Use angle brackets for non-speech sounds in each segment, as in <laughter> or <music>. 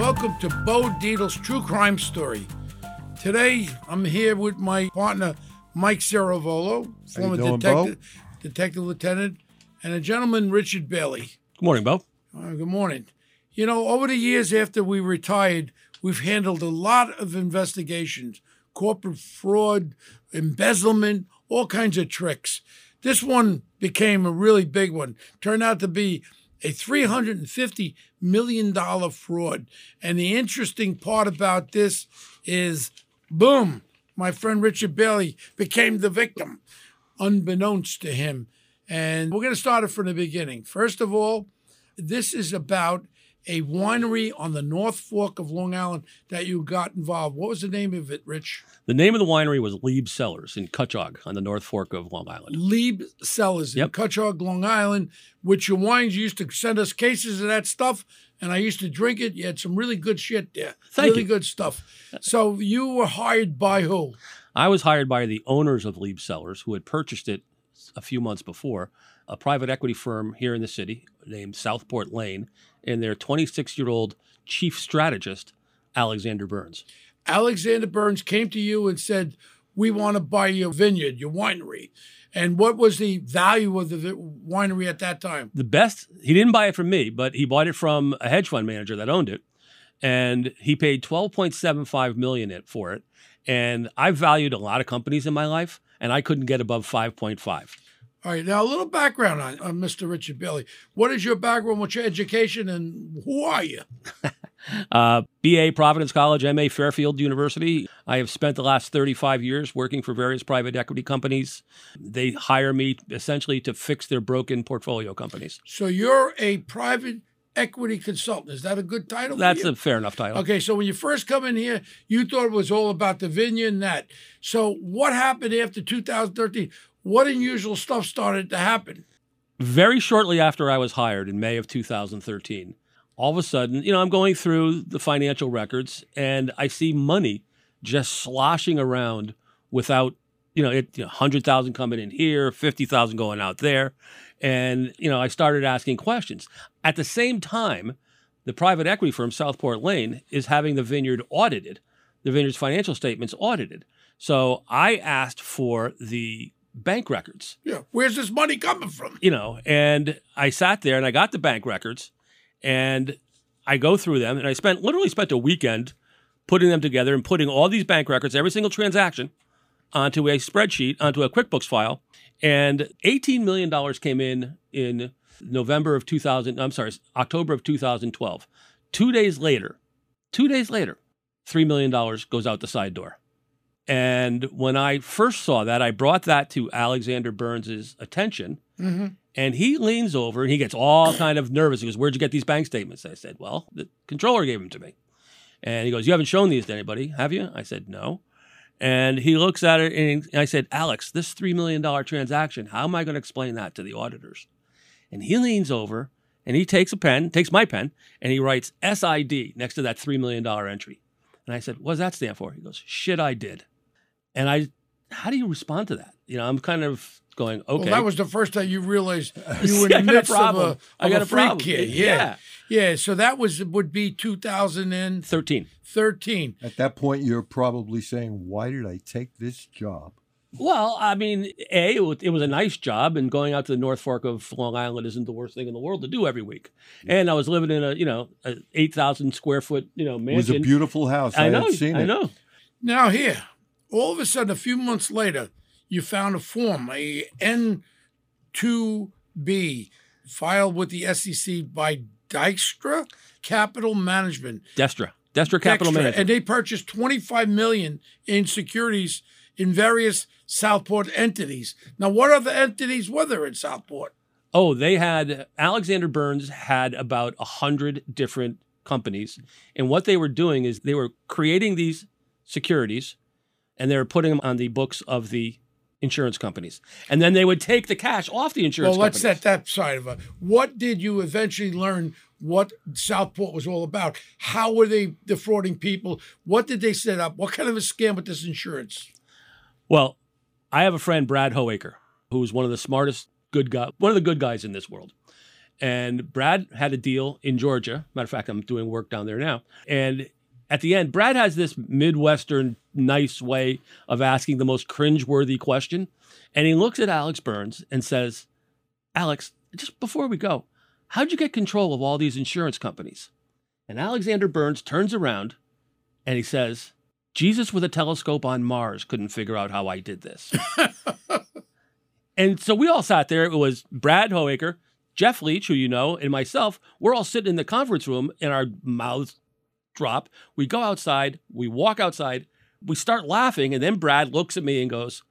Welcome to Bo Dietl's True Crime Story. Today, I'm here with my partner, Mike Ciravolo, former doing, detective, detective lieutenant, and a gentleman, Richard Bailey. Good morning, Bo. Uh, good morning. You know, over the years after we retired, we've handled a lot of investigations corporate fraud, embezzlement, all kinds of tricks. This one became a really big one. Turned out to be a $350 million fraud. And the interesting part about this is boom, my friend Richard Bailey became the victim, unbeknownst to him. And we're going to start it from the beginning. First of all, this is about a winery on the North Fork of Long Island that you got involved. What was the name of it, Rich? The name of the winery was Lieb Cellars in Cutchogue on the North Fork of Long Island. Lieb Cellars in Yep. Cutchogue, Long Island, which your wines you used to send us cases of that stuff, and I used to drink it. You had some really good shit there. Thank really you. good stuff. So you were hired by who? I was hired by the owners of Lieb Cellars, who had purchased it a few months before, a private equity firm here in the city named Southport Lane, and their 26 year old chief strategist, Alexander Burns. Alexander Burns came to you and said, "We want to buy your vineyard, your winery." And what was the value of the winery at that time? The best, he didn't buy it from me, but he bought it from a hedge fund manager that owned it. And he paid 12.75 million for it. And I've valued a lot of companies in my life, and I couldn't get above 5.5. All right, now a little background on, on Mr. Richard Bailey. What is your background? What's your education, and who are you? <laughs> Uh, BA Providence College, MA Fairfield University. I have spent the last 35 years working for various private equity companies. They hire me essentially to fix their broken portfolio companies. So you're a private equity consultant. Is that a good title? That's a fair enough title. Okay, so when you first come in here, you thought it was all about the vineyard and that. So what happened after 2013? What unusual stuff started to happen? Very shortly after I was hired in May of 2013, all of a sudden, you know, I'm going through the financial records and I see money just sloshing around without, you know, it, you know, 100,000 coming in here, 50,000 going out there. And, you know, I started asking questions. At the same time, the private equity firm Southport Lane is having the vineyard audited, the vineyard's financial statements audited. So I asked for the bank records Yeah, where's this money coming from? you know, and I sat there and I got the bank records and I go through them and I spent literally spent a weekend putting them together and putting all these bank records, every single transaction, onto a spreadsheet, onto a QuickBooks file. And $18 million came in in November of 2000, I'm sorry, October of 2012. Two days later, two days later, $3 million goes out the side door. And when I first saw that, I brought that to Alexander Burns's attention. Mm-hmm. And he leans over and he gets all kind of nervous. He goes, Where'd you get these bank statements? I said, Well, the controller gave them to me. And he goes, You haven't shown these to anybody, have you? I said, No. And he looks at it and I said, Alex, this $3 million transaction, how am I going to explain that to the auditors? And he leans over and he takes a pen, takes my pen, and he writes SID next to that $3 million entry. And I said, What does that stand for? He goes, Shit, I did. And I, how do you respond to that? You know, I'm kind of going, Okay. Well, that was the first time you realized <laughs> you were in the a midst of problem. a, I of got a a freak problem. here. Yeah. yeah. So that was would be 2013. 13. At that point, you're probably saying, "Why did I take this job?" Well, I mean, A, it was, a nice job, and going out to the North Fork of Long Island isn't the worst thing in the world to do every week. And I was living in a, you know, a 8,000 square foot, you know, mansion. It was a beautiful house. I, I know, had seen I it. know. Now here, all of a sudden, a few months later, you found a form, a N2B, filed with the SEC by Dykstra Capital Management. Destra. Destra Capital Dykstra, Management. And they purchased 25 million in securities in various Southport entities. Now, what other entities were there in Southport? Oh, they had Alexander Burns had about a hundred different companies. And what they were doing is they were creating these securities and they were putting them on the books of the insurance companies. And then they would take the cash off the insurance Well, let's set that side of it. What did you eventually learn what Southport was all about? How were they defrauding people? What did they set up? What kind of a scam with this insurance? Well, I have a friend, Brad Hoaker, who's one of the smartest good guy, one of the good guys in this world. And Brad had a deal in Georgia. Matter of fact, I'm doing work down there now. And at the end, Brad has this Midwestern nice way of asking the most cringeworthy question. And he looks at Alex Burns and says, Alex, just before we go, how'd you get control of all these insurance companies? And Alexander Burns turns around and he says, Jesus with a telescope on Mars couldn't figure out how I did this. <laughs> and so we all sat there. It was Brad Hoaker, Jeff Leach, who you know, and myself. We're all sitting in the conference room and our mouths drop. We go outside, we walk outside, we start laughing, and then Brad looks at me and goes,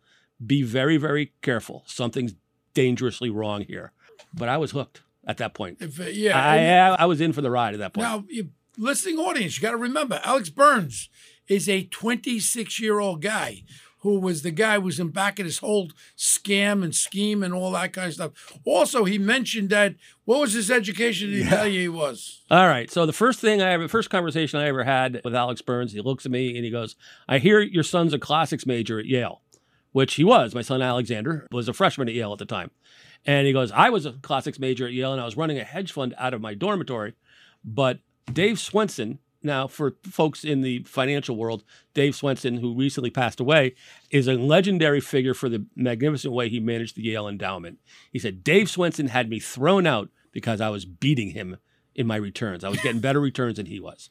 Be very, very careful. Something's dangerously wrong here. But I was hooked at that point. If, uh, yeah, I, I, was in for the ride at that point. Now, you, listening audience, you got to remember, Alex Burns is a 26 year old guy who was the guy who was in back of this whole scam and scheme and all that kind of stuff. Also, he mentioned that what was his education? Did he tell you he was? All right. So the first thing I ever, first conversation I ever had with Alex Burns, he looks at me and he goes, "I hear your son's a classics major at Yale," which he was. My son Alexander was a freshman at Yale at the time, and he goes, "I was a classics major at Yale, and I was running a hedge fund out of my dormitory, but Dave Swensen." Now, for folks in the financial world, Dave Swensen, who recently passed away, is a legendary figure for the magnificent way he managed the Yale endowment. He said, Dave Swensen had me thrown out because I was beating him in my returns. I was getting better returns than he was.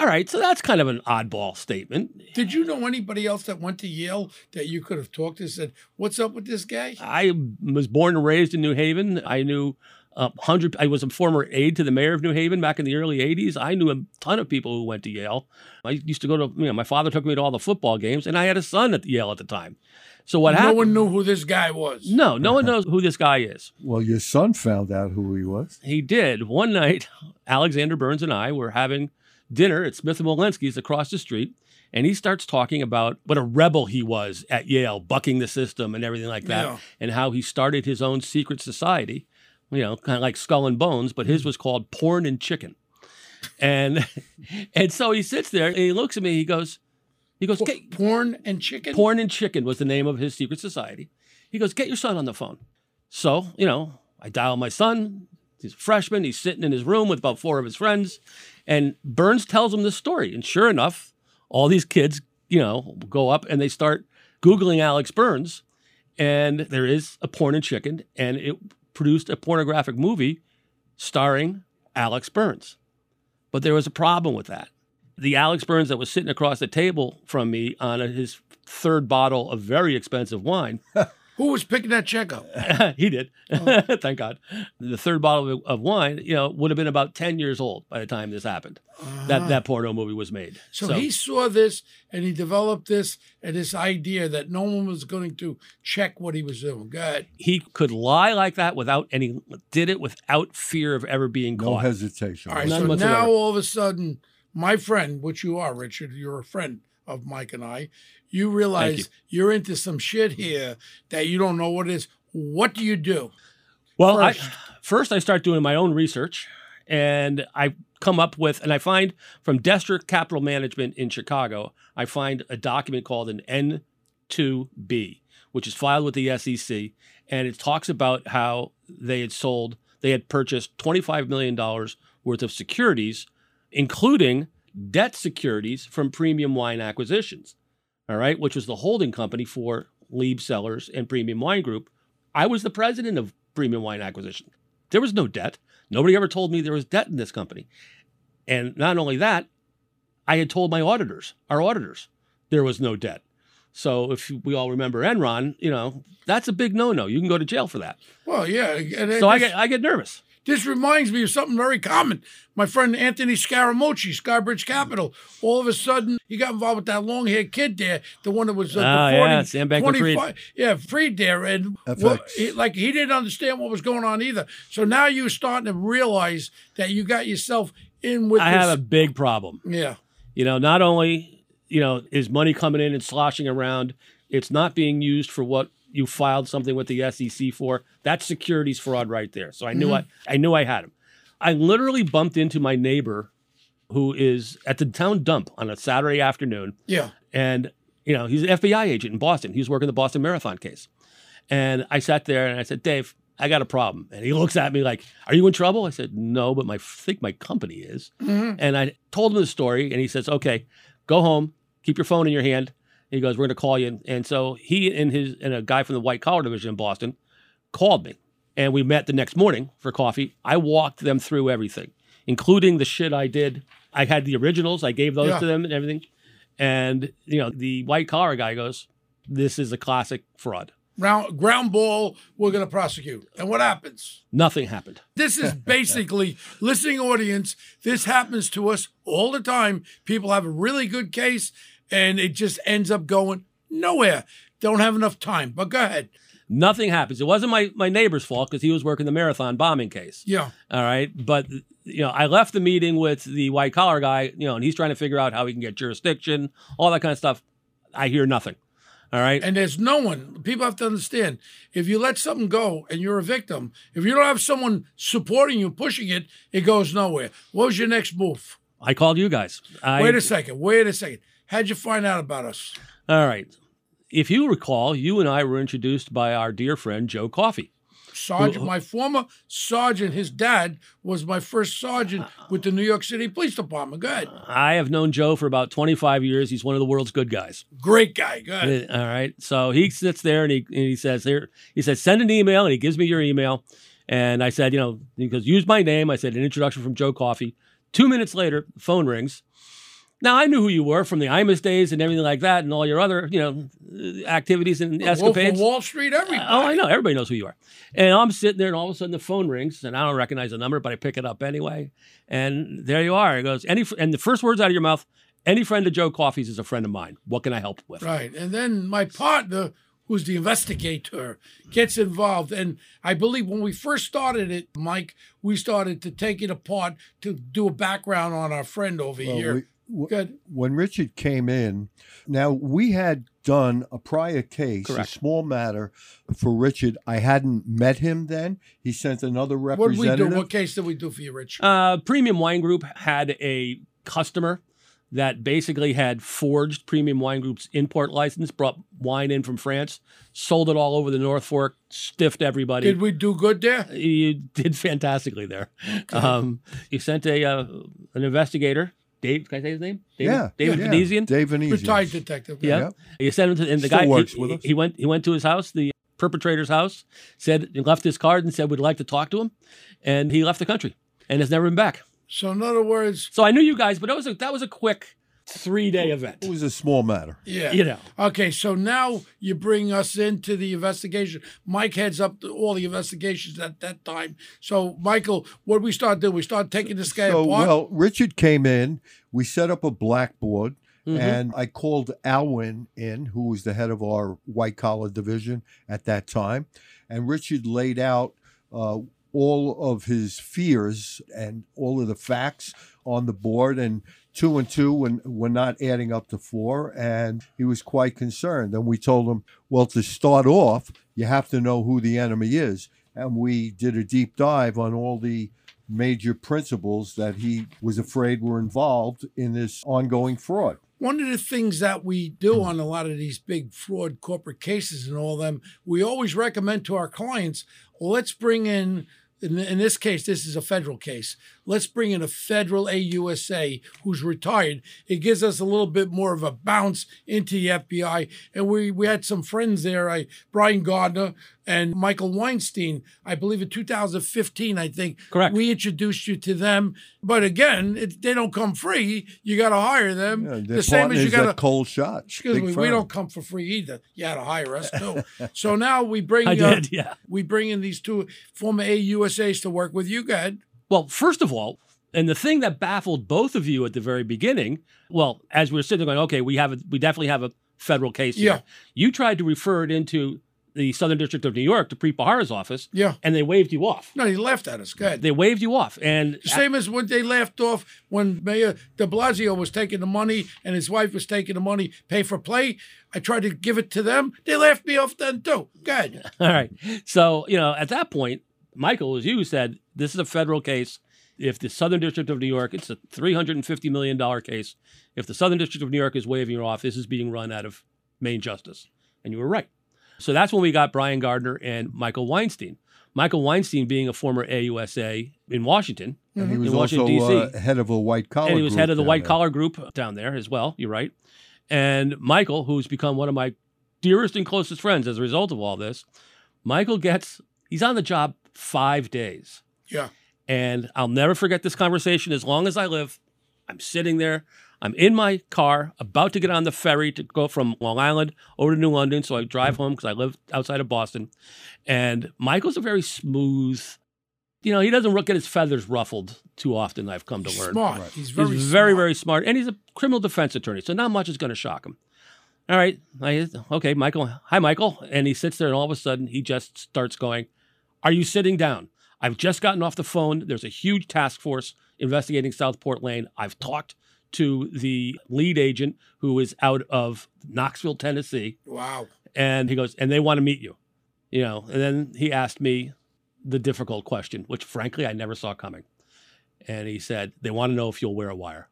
All right, so that's kind of an oddball statement. Did you know anybody else that went to Yale that you could have talked to and said, What's up with this guy? I was born and raised in New Haven. I knew a hundred. I was a former aide to the mayor of New Haven back in the early '80s. I knew a ton of people who went to Yale. I used to go to. You know, my father took me to all the football games, and I had a son at Yale at the time. So what no happened? No one knew who this guy was. No, no one knows who this guy is. <laughs> Well, your son found out who he was. He did. One night, Alexander Burns and I were having dinner at Smith and Wollensky's across the street, and he starts talking about what a rebel he was at Yale, bucking the system and everything like that, Yeah. and how he started his own secret society, you know, kind of like Skull and Bones, but his mm. was called Porn and Chicken. And <laughs> and so he sits there and he looks at me, he goes, he goes, "Get- Porn and chicken? Porn and Chicken was the name of his secret society. He goes, Get your son on the phone. So, you know, I dial my son. He's a freshman. He's sitting in his room with about four of his friends. And Burns tells him this story. And sure enough, all these kids, you know, go up and they start Googling Alex Burns. And there is a porn and chicken. And it produced a pornographic movie starring Alex Burns. But there was a problem with that. The Alex Burns that was sitting across the table from me on a, his third bottle of very expensive wine, <laughs> Who was picking that check up? <laughs> he did. <laughs> Thank God. The third bottle of, of wine, you know, would have been about 10 years old by the time this happened. That ah. that porno movie was made. So, he saw this and he developed this and this idea that no one was going to check what he was doing. Go ahead. he could lie like that without any did it without fear of ever being No caught. hesitation. All right. None so whatsoever. now all of a sudden, my friend, which you are, Richard, you're a friend of Mike and I, you realize you. are into some shit here that you don't know what it is. What do you do? Well, first? I, first I start doing my own research, and I come up with, and I find from Destra Capital Management in Chicago, I find a document called an N2B, which is filed with the SEC, and it talks about how they had sold, they had purchased $25 million worth of securities, including debt securities from Premium Wine Acquisitions, all right, which was the holding company for Lieb Cellars and Premium Wine Group. I was the president of Premium Wine Acquisition. There was no debt. Nobody ever told me there was debt in this company. And not only that, I had told my auditors, our auditors, there was no debt. So if we all remember Enron, you know, that's a big no-no. You can go to jail for that. Well, yeah. So I get I get nervous. This reminds me of something very common. My friend Anthony Scaramucci, Skybridge Capital, all of a sudden he got involved with that long haired kid there, the one that was uh, Ah, defrauding yeah, Sam Bankman-Fried. Yeah, Fried there. And what- he- like he didn't understand what was going on either. So now you're starting to realize that you got yourself in with I this. have a big problem. yeah. You know, not only you know is money coming in and sloshing around, it's not being used for what you filed something with the SEC for. That's securities fraud right there. So I knew mm-hmm. I I knew I had him. I literally bumped into my neighbor, who is at the town dump on a Saturday afternoon, Yeah. and you know he's an FBI agent in Boston. He was working the Boston Marathon case, and I sat there and I said, Dave. I got a problem. And he looks at me like, Are you in trouble? I said, No, but my, I think my company is. Mm-hmm. And I told him the story, and he says, "Okay, go home, keep your phone in your hand." He goes, "We're going to call you." And, and so he and his and a guy from the white collar division in Boston called me, and we met the next morning for coffee. I walked them through everything, including the shit I did. I had the originals. I gave those Yeah. to them and everything. And you know, the white collar guy goes, "This is a classic fraud." Round, ground ball, we're going to prosecute. And what happens? Nothing happened. This is <laughs> basically listening audience. This happens to us all the time. People have a really good case and it just ends up going nowhere. Don't have enough time. But go ahead. Nothing happens. It wasn't my my neighbor's fault because he was working the marathon bombing case. Yeah. All right. But, you know, I left the meeting with the white collar guy, you know, and he's trying to figure out how he can get jurisdiction, all that kind of stuff. I hear nothing. All right. And there's no one. People have to understand if you let something go and you're a victim, if you don't have someone supporting you, pushing it, it goes nowhere. What was your next move? I called you guys. I, Wait a second. Wait a second. How'd you find out about us? All right. If you recall, you and I were introduced by our dear friend Joe Coffey. Sergeant, my former sergeant, his dad was my first sergeant with the New York City Police Department. Go ahead. I have known Joe for about 25 years. He's one of the world's good guys. Great guy. Go ahead. All right. So he sits there and he, and he says, here, he says, send an email. And he gives me your email. And I said, you know, he goes, use my name. I said, an introduction from Joe Coffey. Two minutes later, the phone rings. Now I knew who you were from the IMUS days and everything like that, and all your other, you know, uh, activities and Wolf of escapades. Wall Street, everybody. Oh, I know. Everybody knows who you are. And I'm sitting there, and all of a sudden the phone rings, and I don't recognize the number, but I pick it up anyway. And there you are. It goes, any, and the first words out of your mouth, any friend of Joe Coffey's is a friend of mine. What can I help with? Right. And then my partner, who's the investigator, gets involved. And I believe when we first started it, Mike, we started to take it apart to do a background on our friend over Well, here. We- w- Good. when Richard came in, now we had done a prior case, Correct. a small matter for Richard. I hadn't met him then. He sent another What did we do? representative. What case did we do for you, Rich? Uh, Premium Wine Group had a customer that basically had forged Premium Wine Group's import license, brought wine in from France, sold it all over the North Fork, stiffed everybody. Did we do good there? you did fantastically there. Um, you sent a uh, an investigator, Dave. Can I say his name? David, yeah, David yeah. Venetian. Dave Venetian. Retired detective. Yeah. Yep. You sent him to, and the Still guy works he, with us. he went. He went to his house, the perpetrator's house. Said he left his card and said we'd like to talk to him, and he left the country and has never been back. So in other words, So I knew you guys, but that was a, that was a quick three day event. It was a small matter. yeah. You know. Okay, so now you bring us into the investigation. Mike heads up the, all the investigations at that time. So, Michael, what did we start doing? We start taking this guy So, apart. well, Richard came in. We set up a blackboard, Mm-hmm. and I called Alwyn in, who was the head of our white collar division at that time. And Richard laid out uh, all of his fears and all of the facts on the board, and two and two were, were not adding up to four, and he was quite concerned. And we told him, well, to start off, you have to know who the enemy is. And we did a deep dive on all the major principles that he was afraid were involved in this ongoing fraud. One of the things that we do on a lot of these big fraud corporate cases and all them, we always recommend to our clients, let's bring in, in, in this case, this is a federal case. Let's bring in a federal AUSA who's retired. It gives us a little bit more of a bounce into the FBI. And we, we had some friends there, I, Brian Gardner and Michael Weinstein, I believe in 2015, I think. Correct. We introduced you to them. But again, it, they don't come free. You got to hire them. Yeah, the same as you got a Cold Shot. Excuse big me, we don't come for free either. You had to hire us too. so <laughs> now we bring I uh, did, yeah. we bring in these two former AUSAs to work with you. Go ahead. Well, first of all, and the thing that baffled both of you at the very beginning, well, as we were sitting there going, okay, we have a, we definitely have a federal case here. Yeah. You tried to refer it into the Southern District of New York to Preet Bharara's office. Yeah. And they waved you off. No, he laughed at us. Good. They waved you off. And Same as when they laughed off when Mayor de Blasio was taking the money and his wife was taking the money, pay for play. I tried to give it to them. They laughed me off then too. Good. <laughs> All right. So, you know, at that point, Michael, as you said, this is a federal case. If the Southern District of New York, it's a $350 million case. If the Southern District of New York is waving you off, this is being run out of Main Justice. And you were right. So that's when we got Brian Gardner and Michael Weinstein. Michael Weinstein being a former AUSA in Washington, And he was in also Washington, D.C. uh, head of a white collar. and he was head of the white there. collar group down there as well. You're right. And Michael, who's become one of my dearest and closest friends as a result of all this, Michael gets he's on the job five days. Yeah. And I'll never forget this conversation as long as I live. I'm sitting there. I'm in my car, about to get on the ferry to go from Long Island over to New London. So I drive home because I live outside of Boston. And Michael's a very smooth, you know, he doesn't get his feathers ruffled too often, I've come to learn. Smart. He's very He's very, smart. very smart. And he's a criminal defense attorney. So not much is going to shock him. All right. I, okay, Michael. Hi, Michael. And he sits there, and all of a sudden, he just starts going, Are you sitting down? I've just gotten off the phone. There's a huge task force investigating Southport Lane. I've talked to the lead agent who is out of Knoxville, Tennessee. Wow. And he goes, and they want to meet you. You know, and then he asked me the difficult question, which frankly I never saw coming. And he said, They want to know if you'll wear a wire.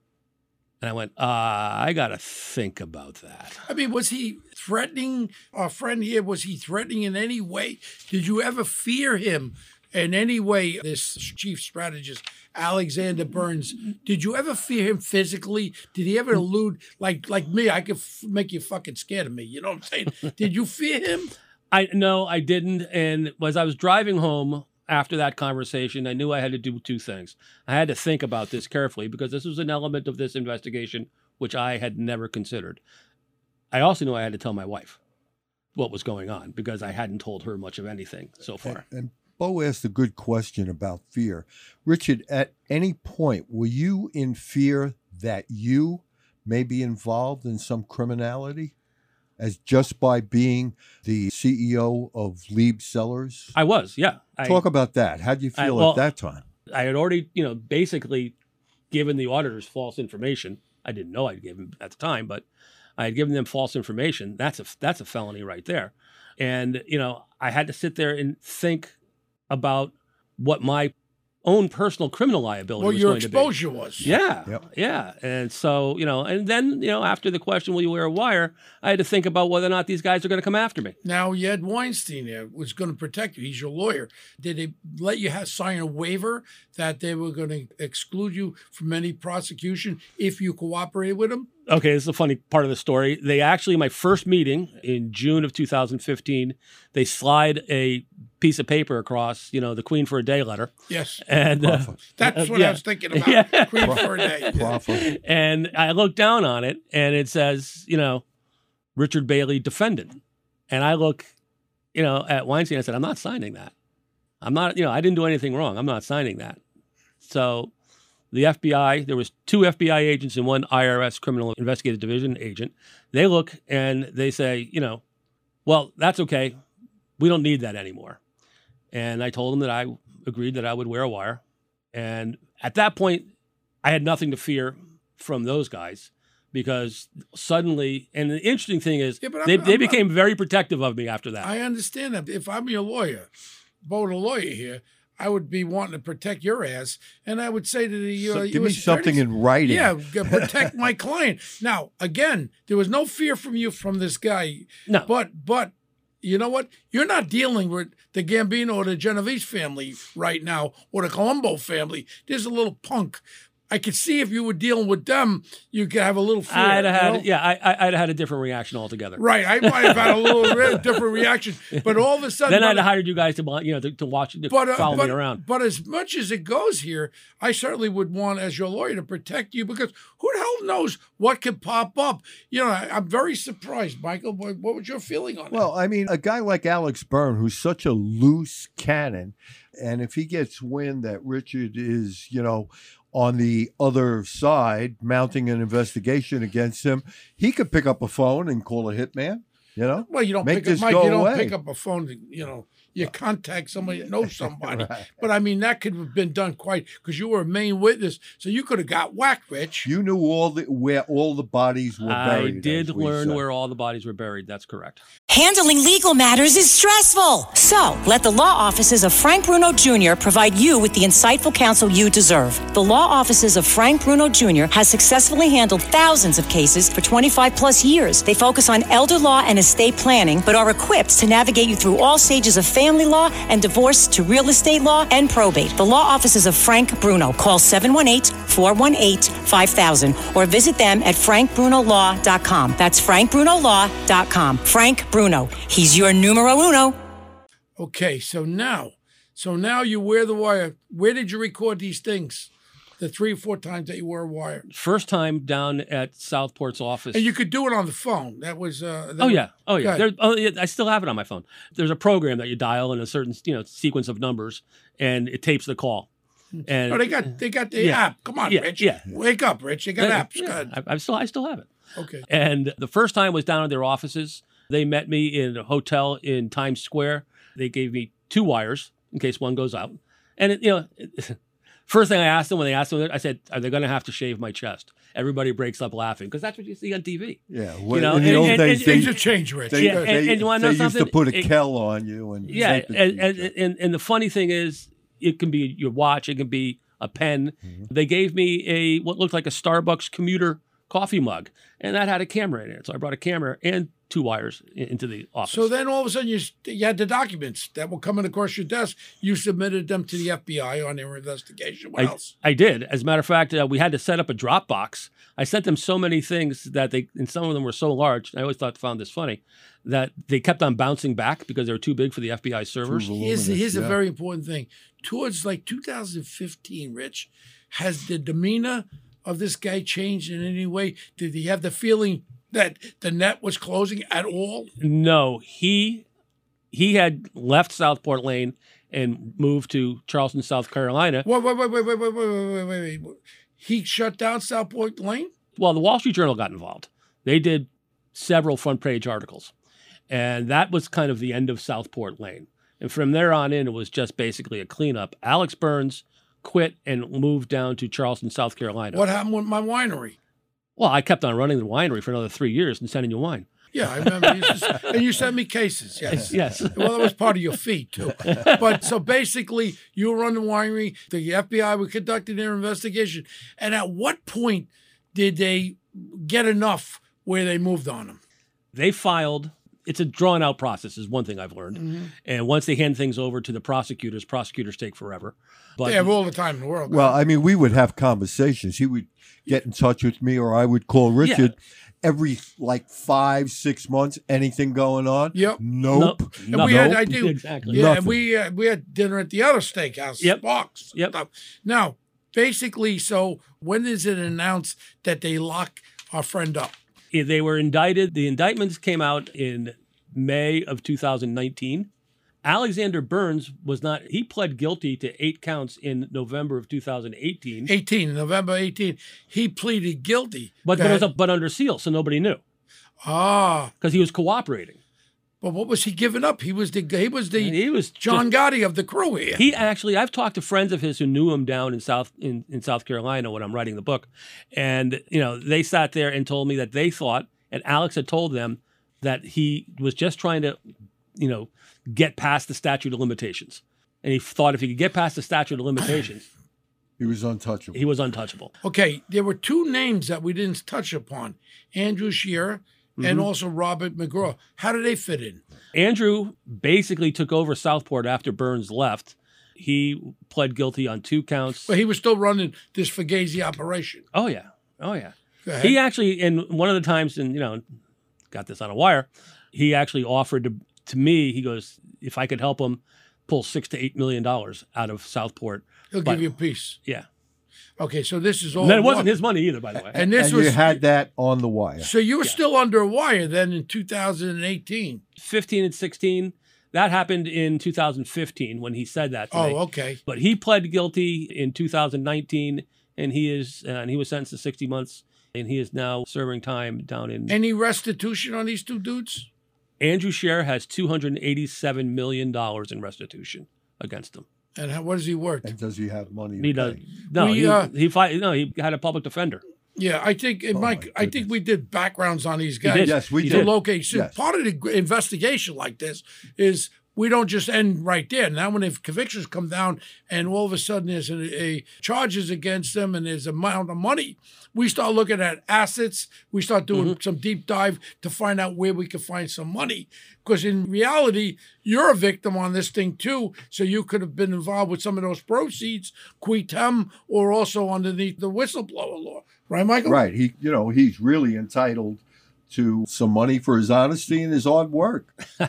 And I went, uh, I got to think about that. I mean, was he threatening our friend here? Was he threatening in any way? Did you ever fear him in any way? This chief strategist, Alexander Burns, did you ever fear him physically? Did he ever elude, like like me? I could f- make you fucking scared of me. You know what I'm saying? <laughs> did you fear him? I no, I didn't. And as I was driving home after that conversation, I knew I had to do two things. I had to think about this carefully because this was an element of this investigation which I had never considered. I also knew I had to tell my wife what was going on because I hadn't told her much of anything so far. And Bo asked a good question about fear. Richard, at any point, were you in fear that you may be involved in some criminality? As just by being the CEO of Lieb Cellars? I was, yeah. I, Talk about that. How would you I- feel well, at that time? I had already, you know, basically given the auditors false information. I didn't know I'd given them at the time, but I had given them false information. That's a that's a felony right there. And you know, I had to sit there and think about what my own personal criminal liability What was your going to be. exposure was? Yeah, Yep. yeah. And so you know, and then you know, after the question, "Will you wear a wire?" I had to think about whether or not these guys are going to come after me. Now you had Weinstein there was going to protect you. He's your lawyer. Did they let you have, sign a waiver that they were going to exclude you from any prosecution if you cooperated with them? Okay, this is a funny part of the story. They actually, my first meeting in June of 2015, they slide a piece of paper across, you know, the Queen for a Day letter. Yes, And uh, that's what yeah. I was thinking about. Yeah. Queen for a day. <laughs> Profit. and I look down on it and it says, you know, Richard Bailey defendant. And I look, you know, at Weinstein. I said, I'm not signing that. I'm not, you know, I didn't do anything wrong. I'm not signing that. So the FBI, there was two FBI agents and one IRS criminal investigative division agent. They look and they say, you know, well, that's okay. We don't need that anymore. And I told them that I agreed that I would wear a wire. And at that point, I had nothing to fear from those guys because suddenly, and the interesting thing is, Yeah, but I'm- they, they I'm- became very protective of me after that. I understand that. If I'm your lawyer, Bo, the lawyer here, I would be wanting to protect your ass, and I would say to the So uh, give me US something attorneys, in writing. Yeah, <laughs> protect my client. Now, again, there was no fear from you from this guy. No. But but you know what? You're not dealing with the Gambino or the Genovese family right now, or the Colombo family. There's a little punk. I could see if you were dealing with them, you could have a little fear. I'd have you had, know? yeah, I, I, I'd have had a different reaction altogether. Right, I might have had a little <laughs> re- different reaction, but all of a sudden, Then I'd have hired you guys to, you know, to, to watch, to but, uh, follow but, me around. But as much as it goes here, I certainly would want, as your lawyer, to protect you because who the hell knows what could pop up? You know, I, I'm very surprised, Michael. What, what was your feeling on it? Well, I mean, a guy like Alex Byrne, who's such a loose cannon, and if he gets wind that Richard is, you know, on the other side mounting an investigation against him, he could pick up a phone and call a hitman. You know, Well, you don't Make pick up this Mike. go You don't away. pick up a phone. To, you know, you uh, contact somebody that knows <laughs> somebody. Right. But I mean, that could have been done quite because you were a main witness, so you could have got whacked, Rich. You knew all the where all the bodies were buried. I did learn say. where all the bodies were buried. That's correct. Handling legal matters is stressful. So, let the law offices of Frank Bruno Jr. provide you with the insightful counsel you deserve. The law offices of Frank Bruno Jr. has successfully handled thousands of cases for 25 plus years. They focus on elder law and estate planning, but are equipped to navigate you through all stages of family law and divorce to real estate law and probate. The law offices of Frank Bruno. Call 718 418 5000 or visit them at frankbrunolaw.com. That's frankbrunolaw.com. Frank Bruno. He's your numero uno. Okay, so now, so now you wear the wire. Where did you record these things? The three or four times that you wore a wire, First time down at Southport's office. and you could do it on the phone. That was. Uh, that Oh yeah, oh yeah. There, oh, yeah. I still have it on my phone. There's a program that you dial in a certain you know sequence of numbers, and it tapes the call. And Oh, they got they got the Yeah. app. Come on, Yeah, Rich. yeah. Wake up, Rich. They got apps. yeah, Good. I, I still I still have it. Okay. And the first time was down at their offices. They met me in a hotel in Times Square. They gave me two wires in case one goes out. And it, you know, first thing I asked them when they asked them, I said, "Are they going to have to shave my chest?" Everybody breaks up laughing because that's what you see on TV. Yeah, You know, in the and- old and- days, and- Things have changed, Rich. they, Yeah, and- they- and you wanna know they used to put a It- Kel on you and Yeah, tape it to and, and, and and the funny thing is, it can be your watch, it can be a pen. Mm-hmm. They gave me a what looked like a Starbucks commuter coffee mug, and that had a camera in it. So I brought a camera and two wires into the office. So then all of a sudden you, you had the documents that were coming across your desk. You submitted them to the FBI on their investigation. What I, else? I did. As a matter of fact, uh, we had to set up a Dropbox. I sent them so many things that they, and some of them were so large. I always thought found this funny that they kept on bouncing back because they were too big for the FBI servers. Here's, here's a very important thing. Towards like 2015, Rich, has the demeanor of this guy changed in any way? Did he have the feeling that the net was closing at all? No, he he had left Southport Lane and moved to Charleston, South Carolina. Wait, wait, wait, wait, wait, wait, wait, wait, wait, wait, wait. He shut down Southport Lane? Well, the Wall Street Journal got involved. They did several front page articles, and that was kind of the end of Southport Lane. And from there on in, it was just basically a cleanup. Alex Burns quit and moved down to Charleston, South Carolina. What happened with my winery? Well, I kept on running the winery for another three years and sending you wine. Yeah, I remember. You to- <laughs> and you sent me cases. Yes. Yes. Well, that was part of your fee too. <laughs> But so basically, you were on the winery. The FBI were conducting their investigation. And at what point did they get enough where they moved on them? They filed. It's a drawn out process, is one thing I've learned. And once they hand things over to the prosecutors, prosecutors take forever. But they have all the time in the world. Well, I mean, we would have conversations. He would get in touch with me, or I would call Richard every like five, six months. Anything going on? Yep. Nope. Nope. and we had, Nope. I do, Exactly. yeah, and we uh, we had dinner at the other steakhouse, Yep. Sparks. Yep. Stuff. Now, basically, so when is it announced that they lock our friend up? Yeah, They were indicted. The indictments came out in May of 2019. Alexander Burns was not, he pled guilty to eight counts in November of 2018, 18, November 18. He pleaded guilty. but, but, a, but under seal, so nobody knew ah, because he was cooperating. But what was he giving up? He was the he was the he was John just- Gotti of the crew here. He actually, I've talked to friends of his who knew him down in South in, in South Carolina when I'm writing the book, and you know they sat there and told me that they thought, and Alex had told them that he was just trying to, you know, get past the statute of limitations, and he thought if he could get past the statute of limitations, <clears throat> He was untouchable. he was untouchable. okay, there were two names that we didn't touch upon: Andrew Shearer Mm-hmm. and also Robert McGraw. How do they fit in? Andrew basically took over Southport after Burns left. He pled guilty on two counts. But he was still running this Fugazi operation. Oh yeah, oh yeah. He actually, and one of the times, and you know, got this on a wire. He actually offered to to me. He goes, if I could help him pull six to eight million dollars out of Southport, He'll but- give you a piece. yeah. Okay, so this is all. And then it wasn't one- his money either, by the way. And this and was you had that on the wire. so you were still under wire then in 2018. 15 and 16, that happened in 2015 when he said that. To Oh, me. okay. But he pled guilty in 2019, and he is, uh, and he was sentenced to 60 months, and he is now serving time down in. Any restitution on these two dudes? Andrew Shearer has $287 million in restitution against him. And how, does he work? And does he have money? He does. pay? No, We, he, uh, he, fight, no, he had a public defender. Yeah, I think, Oh, Mike, I think we did backgrounds on these guys. Yes, we He to did. locate. So Yes. part of the investigation like this is we don't just end right there. Now, when the convictions come down and all of a sudden there's a, a charges against them and there's a amount of money, we start looking at assets. We start doing Mm-hmm. some deep dive to find out where we can find some money. Because in reality, you're a victim on this thing too. So you could have been involved with some of those proceeds, qui tam, or also underneath the whistleblower law. Right, Michael? Right. He, you know, he's really entitled to some money for his honesty and his hard work. <laughs>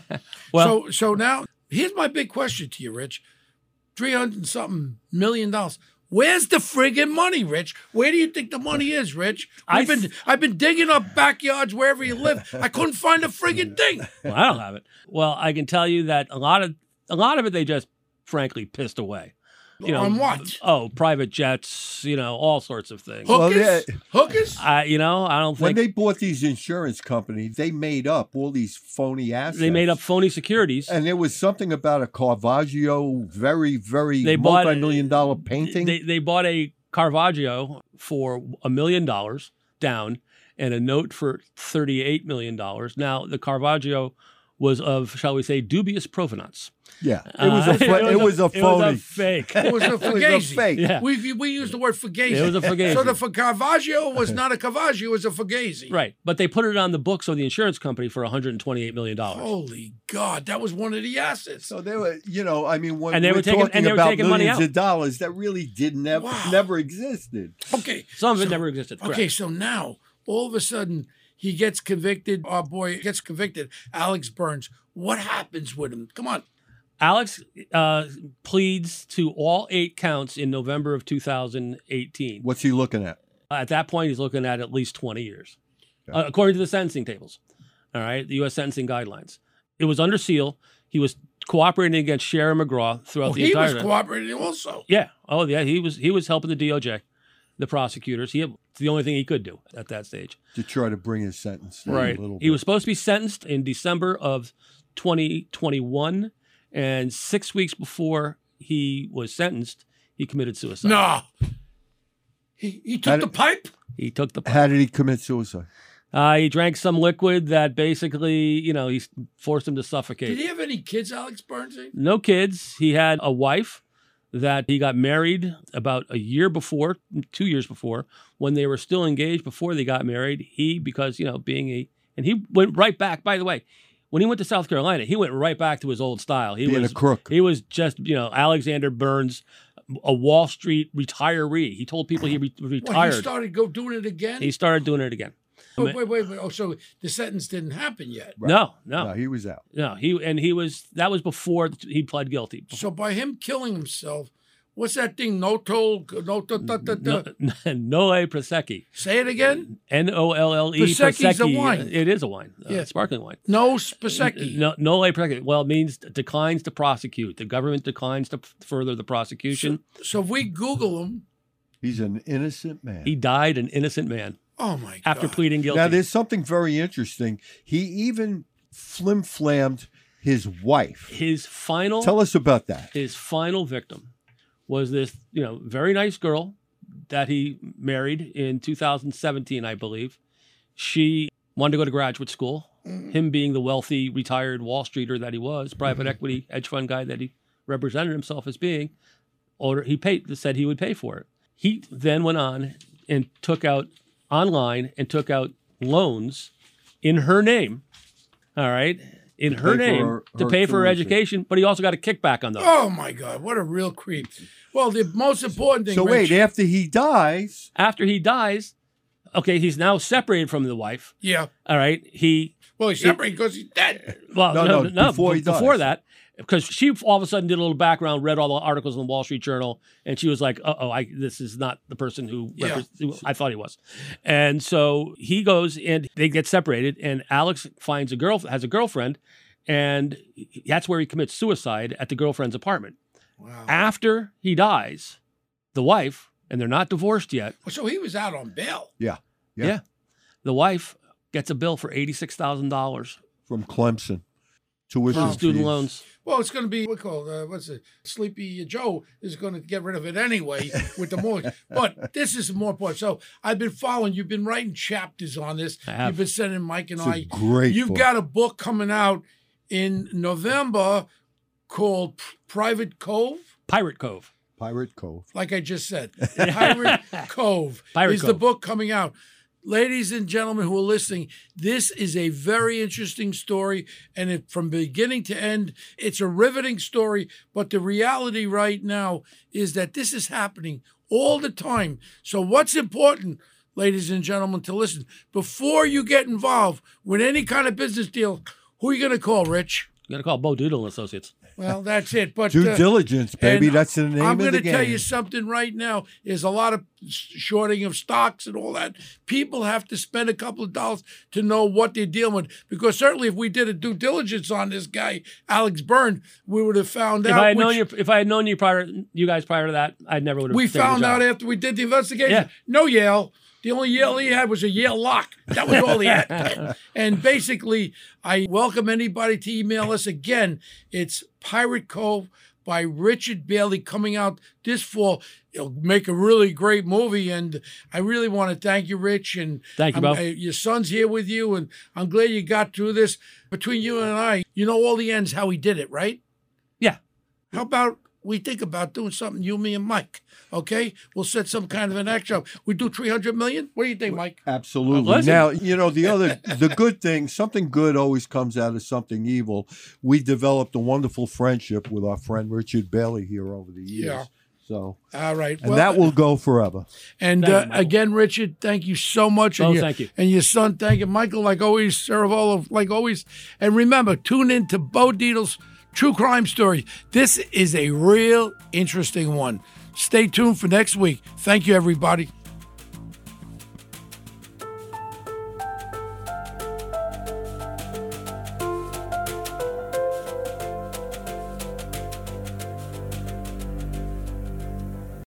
Well- so so now here's my big question to you, Rich. Three hundred something million dollars. Where's the friggin' money, Rich? Where do you think the money is, Rich? I I've been I've been digging up backyards wherever you live. I couldn't find a friggin' thing. <laughs> Well, I don't have it. Well, I can tell you that a lot of a lot of it they just frankly pissed away. You know, On what? Oh, private jets, you know, all sorts of things. Well, Hookers? yeah. Hookers? I, you know, I don't When they bought these insurance companies, they made up all these phony assets. they made up phony securities. And there was something about a Caravaggio, very, very They multi-million dollar painting. They they bought a Caravaggio for a million dollars down and a note for thirty eight million dollars. Now the Caravaggio was of, shall we say, dubious provenance. yeah, it was Uh, <laughs> a fo- it was a It phony. fake. It was a It was a fugazi. fake. Yeah. We we use the word fugazi. It was a fugazi. So the f- Caravaggio was not a Caravaggio, it was a fugazi. Right, but they put it on the books of the insurance company for one hundred and twenty eight million dollars. Holy God, that was one of the assets. So they were, you know, I mean, when And they we're were taking- talking and they were about taking money millions out. of dollars, that really did never Wow. never existed. Okay. Some of it never existed. Okay, so now all of a sudden he gets convicted. Our boy gets convicted. Alex Burns. What happens with him? Come on. Alex uh, pleads to all eight counts in November of 2018. What's he looking at? At that point, he's looking at at least 20 years, uh, according to the sentencing tables. All right, the U.S. sentencing guidelines. It was under seal. He was cooperating against Sharon McGraw throughout Oh, the entire. he was time. cooperating also. Yeah. Oh, yeah. He was he was helping the DOJ, the prosecutors. He it's the only thing he could do at that stage. To try to bring his sentence down Right. a little He was supposed to be sentenced in December of 2021, and six weeks before he was sentenced, he committed suicide. No. He, he took Had the it- pipe? He took the. How did he commit suicide? Uh, he drank some liquid that basically, you know, he forced him to suffocate. Did he have any kids, Alex Burns? No kids. He had a wife that he got married about a year before, two years before, when they were still engaged before they got married. He, because, you know, being a, and he went right back, by the way, when he went to South Carolina, he went right back to his old style. He Being was a crook. He was just, you know, Alexander Burns, a Wall Street retiree. He told people he re- Well, retired. he started go doing it again? he started doing it again. Wait, wait, wait, wait. Oh, so the sentence didn't happen yet. No, no, No, he was out. no. He and he was that was before he pled guilty. So by him killing himself, what's that thing? No toll, no, da, da, da, da. No, Nolle Prosequi. Say it again. N O L L E. Prosecchi's a Prosecchi. wine. It is a wine. uh, Yeah. sparkling wine. No Spasecki. No, no Prosecchi. Well, it means declines to prosecute. The government declines to further the prosecution. So if we Google him, He's an innocent man. He died an innocent man oh my God. after pleading guilty. Now, there's something very interesting. He even flim flammed his wife. his final Tell us about that. his final victim was this, you know, very nice girl that he married in 2017, I believe. She wanted to go to graduate school. Mm-hmm. Him being the wealthy, retired Wall Streeter that he was, private mm-hmm. equity hedge fund guy that he represented himself as being, order he paid said he would pay for it. He then went on and took out online and took out loans in her name. All right. In her name her- to her pay for her education, but he also got a kickback on those. Oh my God! What a real creep. Well, the most important thing. So wait, after he dies, After he dies, okay, he's now separated from the wife. yeah. All right. He Well, he's separated because he's dead. well No, no, no, no, before he before that because she all of a sudden did a little background, read all the articles in the Wall Street Journal, and she was like, "Uh oh, I this is not the person who, Yeah. who I thought he was." And so he goes and they get separated, and Alex finds a girl has a girlfriend, and that's where he commits suicide at the girlfriend's apartment. Wow. After he dies, the wife, and they're not divorced yet. So he was out on bail. yeah, Yeah. Yeah. The wife gets a bill for $86,000 from Clemson. Tuition For student fees. loans. Well, it's going to be what called uh, what's it? Sleepy Joe is going to get rid of it anyway with the <laughs> mortgage. but this is more important. So I've been following. You've been writing chapters on this. I have. You've been sending Mike and It's a I. great You've book. got a book coming out in November called P- Private Cove. Pirate Cove. Pirate Cove. Like I just said, <laughs> Pirate Cove Pirate is the book coming out. Ladies and gentlemen who are listening, this is a very interesting story. And it, from beginning to end, it's a riveting story. But the reality right now is that this is happening all the time. So, what's important, ladies and gentlemen, to listen before you get involved with any kind of business deal, who are you going to call, Rich? You got to call Bo Dietl and Associates. Well, that's it. But Due uh, diligence, baby. That's the name of the thing. I'm gonna tell you something right now. There's a lot of shorting of stocks and all that. People have to spend a couple of dollars to know what they're dealing with. Because certainly, if we did a due diligence on this guy, Alex Burns, we would have found If out. I had known you, if I had known you prior, you guys prior to that, I never would have. we found out after we did the investigation. Yeah. No Yale. The only Yale he had was a Yale lock. That was all he had. <laughs> and basically, I welcome anybody to email us again. It's Pirate Cove by Richard Bailey coming out this fall. It'll make a really great movie, and I really want to thank you, Rich. And Thank you, Bo. uh, your son's here with you, and I'm glad you got through this. Between you and I, you know all the ends how he did it, right? Yeah. How about we think about doing something, you, me, and Mike? Okay, we'll set some kind of an action up. We do three hundred million. What do you think, Mike? Absolutely. Listen. Now, you know, the other, the good thing, something good always comes out of something evil. We developed a wonderful friendship with our friend Richard Bailey here over the years. Yeah. So, All right, and that will go forever. And uh, you, again, Richard, thank you so much. Oh, and your, thank you. And your son, thank you, Michael. Like always, Ciravolo, like always. And remember, tune in to Bo Dietl's True Crime Story. This is a real interesting one. Stay tuned for next week. Thank you, everybody.